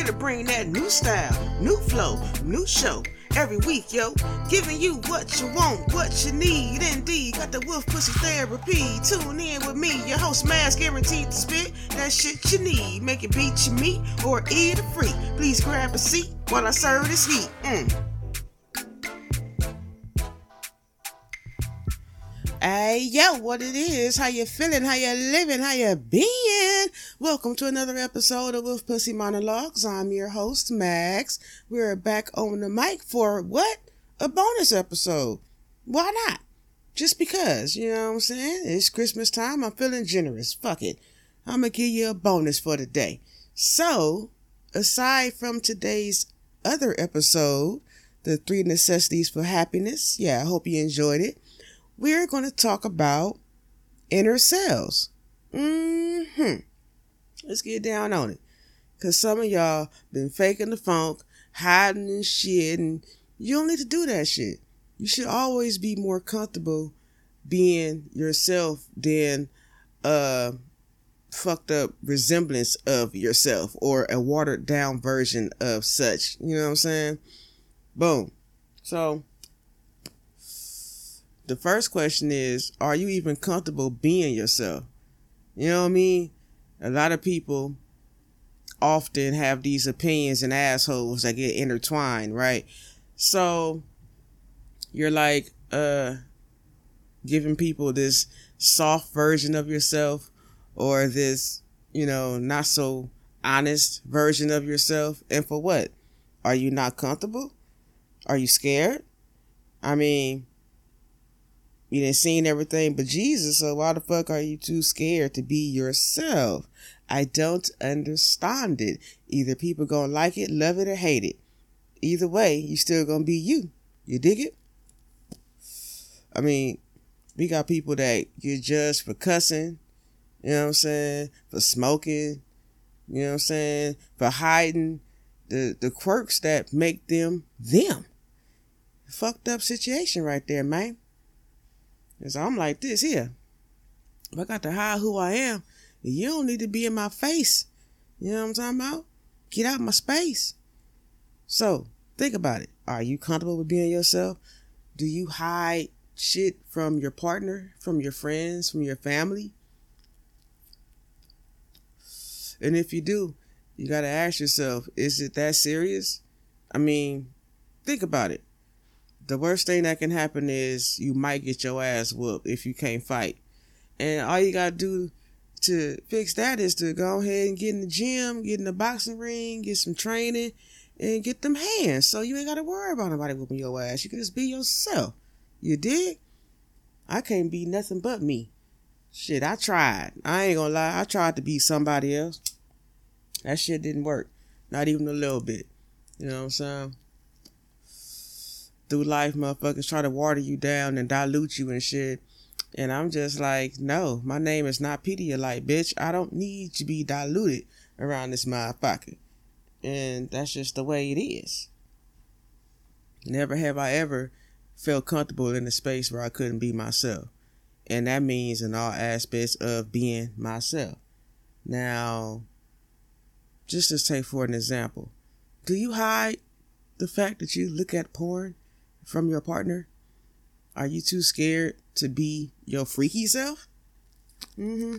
Here to bring that new style, new flow, new show. Every week, yo, giving you what you want, what you need. Indeed, got the wolf pussy therapy. Tune in with me, your host, Max, guaranteed to spit that shit you need. Make it beat your meat or eat it free. Please grab a seat while I serve this heat. Mm. Hey yo, what it is? How you feeling? How you living? How you being? Welcome to another episode of Wolf Pussy Monologues. I'm your host Max. We're back on the mic for what? A bonus episode. Why not? Just because, you know what I'm saying? It's Christmas time. I'm feeling generous. Fuck it. I'm gonna give you a bonus for the day. So, aside from today's other episode, the three necessities for happiness. Yeah, I hope you enjoyed it we're going to talk about inner cells. hmm Let's get down on it. Cause some of y'all been faking the funk, hiding and shit, and you don't need to do that shit. You should always be more comfortable being yourself than a fucked up resemblance of yourself or a watered down version of such. You know what I'm saying? Boom. So the first question is, are you even comfortable being yourself? You know what I mean? A lot of people often have these opinions and assholes that get intertwined, right? So you're like uh giving people this soft version of yourself or this, you know, not so honest version of yourself. And for what? Are you not comfortable? Are you scared? I mean, you didn't seen everything but Jesus, so why the fuck are you too scared to be yourself? I don't understand it. Either people gonna like it, love it, or hate it. Either way, you still gonna be you. You dig it? I mean, we got people that get judged for cussing, you know what I'm saying, for smoking, you know what I'm saying, for hiding the, the quirks that make them them. Fucked up situation right there, man. And so I'm like this here. If I got to hide who I am, you don't need to be in my face. You know what I'm talking about? Get out my space. So think about it. Are you comfortable with being yourself? Do you hide shit from your partner, from your friends, from your family? And if you do, you got to ask yourself, is it that serious? I mean, think about it the worst thing that can happen is you might get your ass whooped if you can't fight. And all you gotta do to fix that is to go ahead and get in the gym, get in the boxing ring, get some training, and get them hands. So you ain't gotta worry about nobody whooping your ass. You can just be yourself. You dig? I can't be nothing but me. Shit, I tried. I ain't gonna lie. I tried to be somebody else. That shit didn't work. Not even a little bit. You know what I'm saying? Through life, motherfuckers try to water you down and dilute you and shit. And I'm just like, no, my name is not Pedialyte, bitch. I don't need to be diluted around this motherfucker. And that's just the way it is. Never have I ever felt comfortable in a space where I couldn't be myself. And that means in all aspects of being myself. Now, just to take for an example, do you hide the fact that you look at porn from your partner? Are you too scared to be your freaky self? Mm-hmm.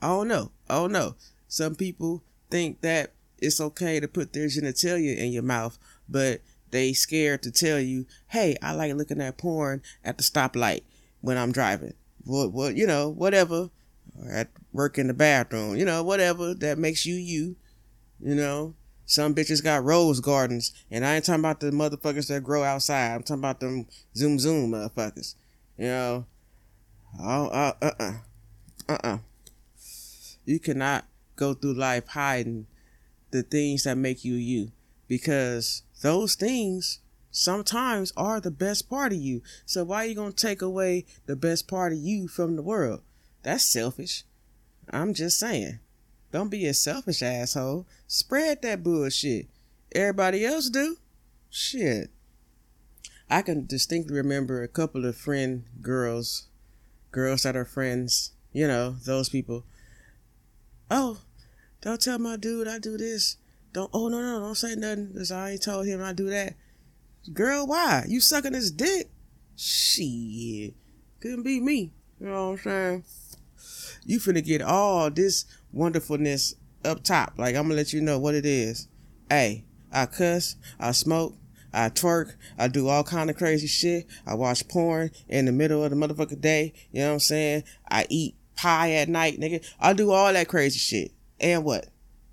I don't know. I don't know. Some people think that it's okay to put their genitalia in your mouth, but they scared to tell you, hey, I like looking at porn at the stoplight when I'm driving. What, what, you know, whatever. Or at work in the bathroom, you know, whatever that makes you you, you know. Some bitches got rose gardens, and I ain't talking about the motherfuckers that grow outside. I'm talking about them zoom zoom motherfuckers. You know, oh, uh, uh, uh, uh, uh. You cannot go through life hiding the things that make you you, because those things sometimes are the best part of you. So why are you gonna take away the best part of you from the world? That's selfish. I'm just saying. Don't be a selfish asshole. Spread that bullshit. Everybody else do. Shit. I can distinctly remember a couple of friend girls, girls that are friends, you know, those people. Oh, don't tell my dude I do this. don't. Oh no, no, don't say nothing because I ain't told him I do that. Girl, why? You sucking his dick? Shit, couldn't be me. You know what I'm saying? You finna get all this wonderfulness up top. Like I'm gonna let you know what it is. Hey, I cuss, I smoke, I twerk, I do all kind of crazy shit. I watch porn in the middle of the motherfucking day. You know what I'm saying? I eat pie at night, nigga. I do all that crazy shit. And what?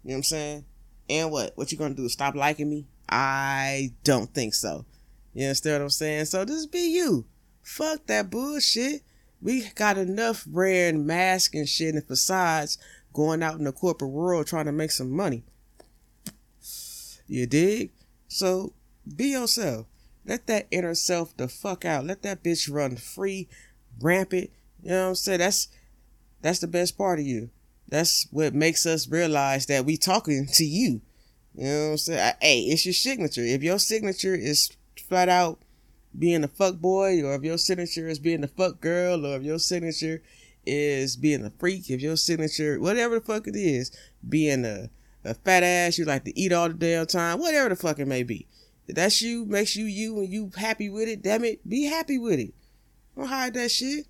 You know what I'm saying? And what? What you gonna do? Stop liking me? I don't think so. You understand what I'm saying? So just be you. Fuck that bullshit. We got enough wearing masks and shit and facades going out in the corporate world trying to make some money. You dig? So be yourself. Let that inner self the fuck out. Let that bitch run free, rampant. You know what I'm saying? That's that's the best part of you. That's what makes us realize that we talking to you. You know what I'm saying? Hey, it's your signature. If your signature is flat out being a fuck boy, or if your signature is being a fuck girl, or if your signature is being a freak, if your signature, whatever the fuck it is, being a, a fat ass, you like to eat all the damn time, whatever the fuck it may be. If that's you, makes you you and you happy with it, damn it, be happy with it. Don't hide that shit.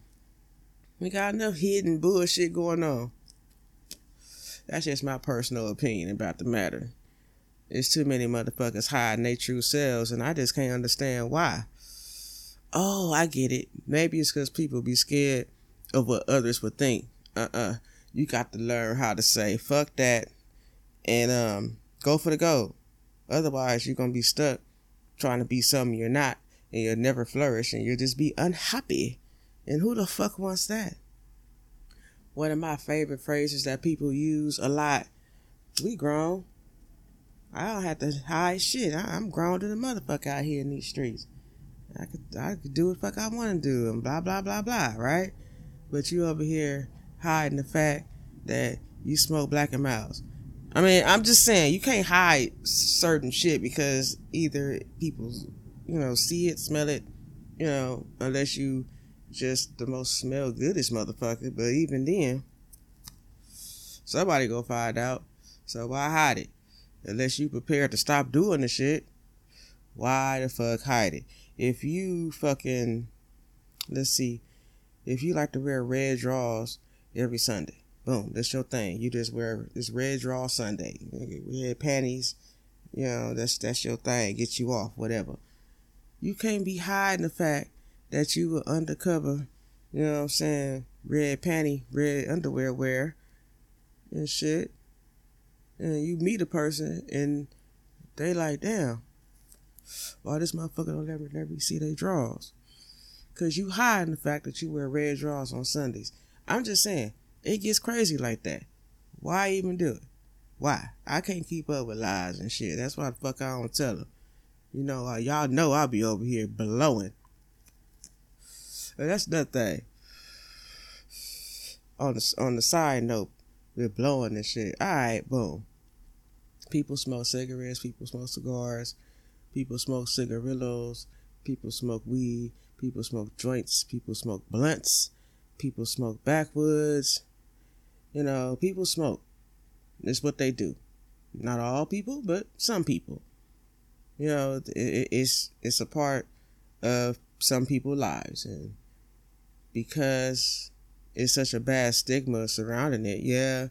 We got enough hidden bullshit going on. That's just my personal opinion about the matter. There's too many motherfuckers hiding their true selves, and I just can't understand why. Oh, I get it. Maybe it's because people be scared of what others would think. Uh uh-uh. uh You got to learn how to say fuck that and um go for the goal. Otherwise, you're gonna be stuck trying to be something you're not, and you'll never flourish, and you'll just be unhappy. And who the fuck wants that? One of my favorite phrases that people use a lot. We grown. I don't have to hide shit. I, am grown to the motherfucker out here in these streets. I could I could do what fuck I want to do and blah blah blah blah, right? But you over here hiding the fact that you smoke Black and Milds. I mean, I'm just saying you can't hide certain shit because either people, you know, see it, smell it, you know, unless you just the most smell goodest motherfucker. But even then, somebody go find out. So why hide it? Unless you prepared to stop doing the shit, why the fuck hide it? If you fucking, let's see, if you like to wear red drawers every Sunday, boom, that's your thing. You just wear this red draw Sunday, red panties, you know, that's that's your thing. Get you off, whatever. You can't be hiding the fact that you were undercover, you know what I'm saying, red panty, red underwear wear and shit. And you meet a person and they like, damn, why this motherfucker don't ever never see their drawers? Cause you hiding the fact that you wear red drawers on Sundays. I'm just saying, it gets crazy like that. Why even do it? Why? I can't keep up with lies and shit. That's why the fuck I don't tell them. You know, uh, y'all know I'll be over here blowing. But that's another thing. On the on the side note, we're blowing and shit. All right, boom. People smoke cigarettes. People smoke cigars. People smoke cigarillos. People smoke weed. People smoke joints. People smoke blunts. People smoke backwoods. You know, people smoke. It's what they do. Not all people, but some people. You know, it, it's it's a part of some people's lives, and because it's such a bad stigma surrounding it, yeah,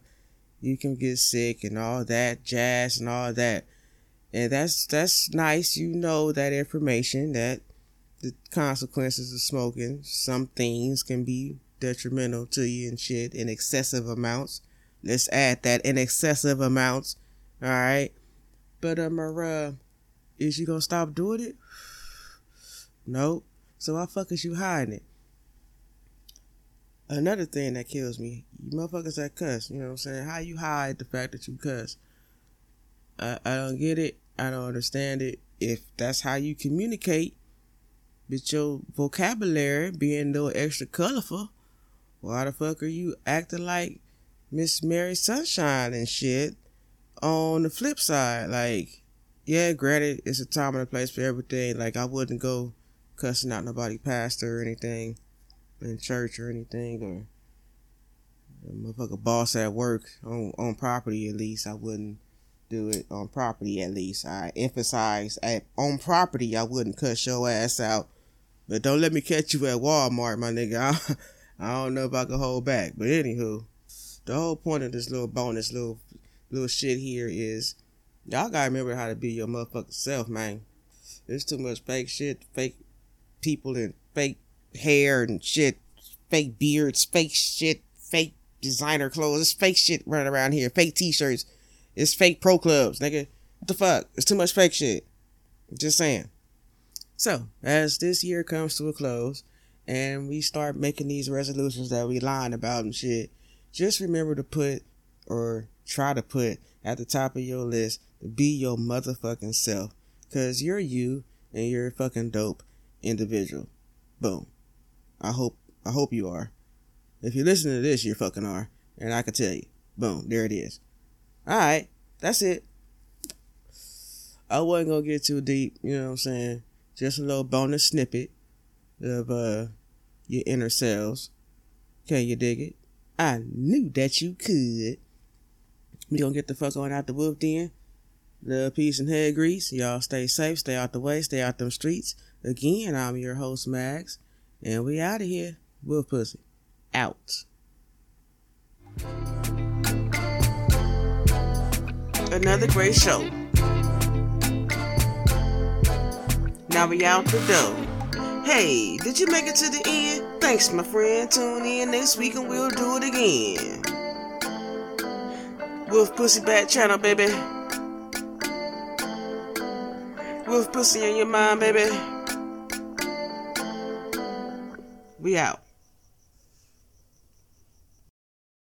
you can get sick and all that jazz and all that, and that's that's nice. You know that information that the consequences of smoking. Some things can be detrimental to you and shit in excessive amounts. Let's add that in excessive amounts. All right. But um, uh, is you gonna stop doing it? Nope. So why fuck is you hiding it? Another thing that kills me, you motherfuckers that cuss. You know what I'm saying? How you hide the fact that you cuss? I, I don't get it. I don't understand it. If that's how you communicate, but your vocabulary being no extra colorful, why the fuck are you acting like Miss Mary Sunshine and shit on the flip side? Like, yeah, granted, it's a time and a place for everything. Like, I wouldn't go cussing out nobody pastor or anything in church or anything or motherfucker boss at work on on property at least. I wouldn't, do it on property at least. I emphasize at on property I wouldn't cut your ass out. But don't let me catch you at Walmart, my nigga. I, I don't know if I can hold back. But anywho, the whole point of this little bonus little little shit here is y'all gotta remember how to be your motherfucking self, man. There's too much fake shit, fake people and fake hair and shit, fake beards, fake shit, fake designer clothes. Fake shit running around here. Fake t-shirts. It's fake pro clubs, nigga. What the fuck? It's too much fake shit. Just saying. So, as this year comes to a close and we start making these resolutions that we lying about and shit, just remember to put or try to put at the top of your list be your motherfucking self. Cause you're you and you're a fucking dope individual. Boom. I hope I hope you are. If you listen to this, you fucking are. And I can tell you. Boom, there it is. Alright, that's it. I wasn't gonna get too deep, you know what I'm saying? Just a little bonus snippet of uh your inner selves. Can you dig it? I knew that you could. We gonna get the fuck on out the wolf den. Love, peace, and head grease. Y'all stay safe, stay out the way, stay out them streets. Again, I'm your host, Max, and we out of here. Wolf Pussy. Out. Another great show. Now we out the door. Hey, did you make it to the end? Thanks, my friend. Tune in next week and we'll do it again. Wolf Pussy Bat Channel, baby. Wolf pussy in your mind, baby. We out.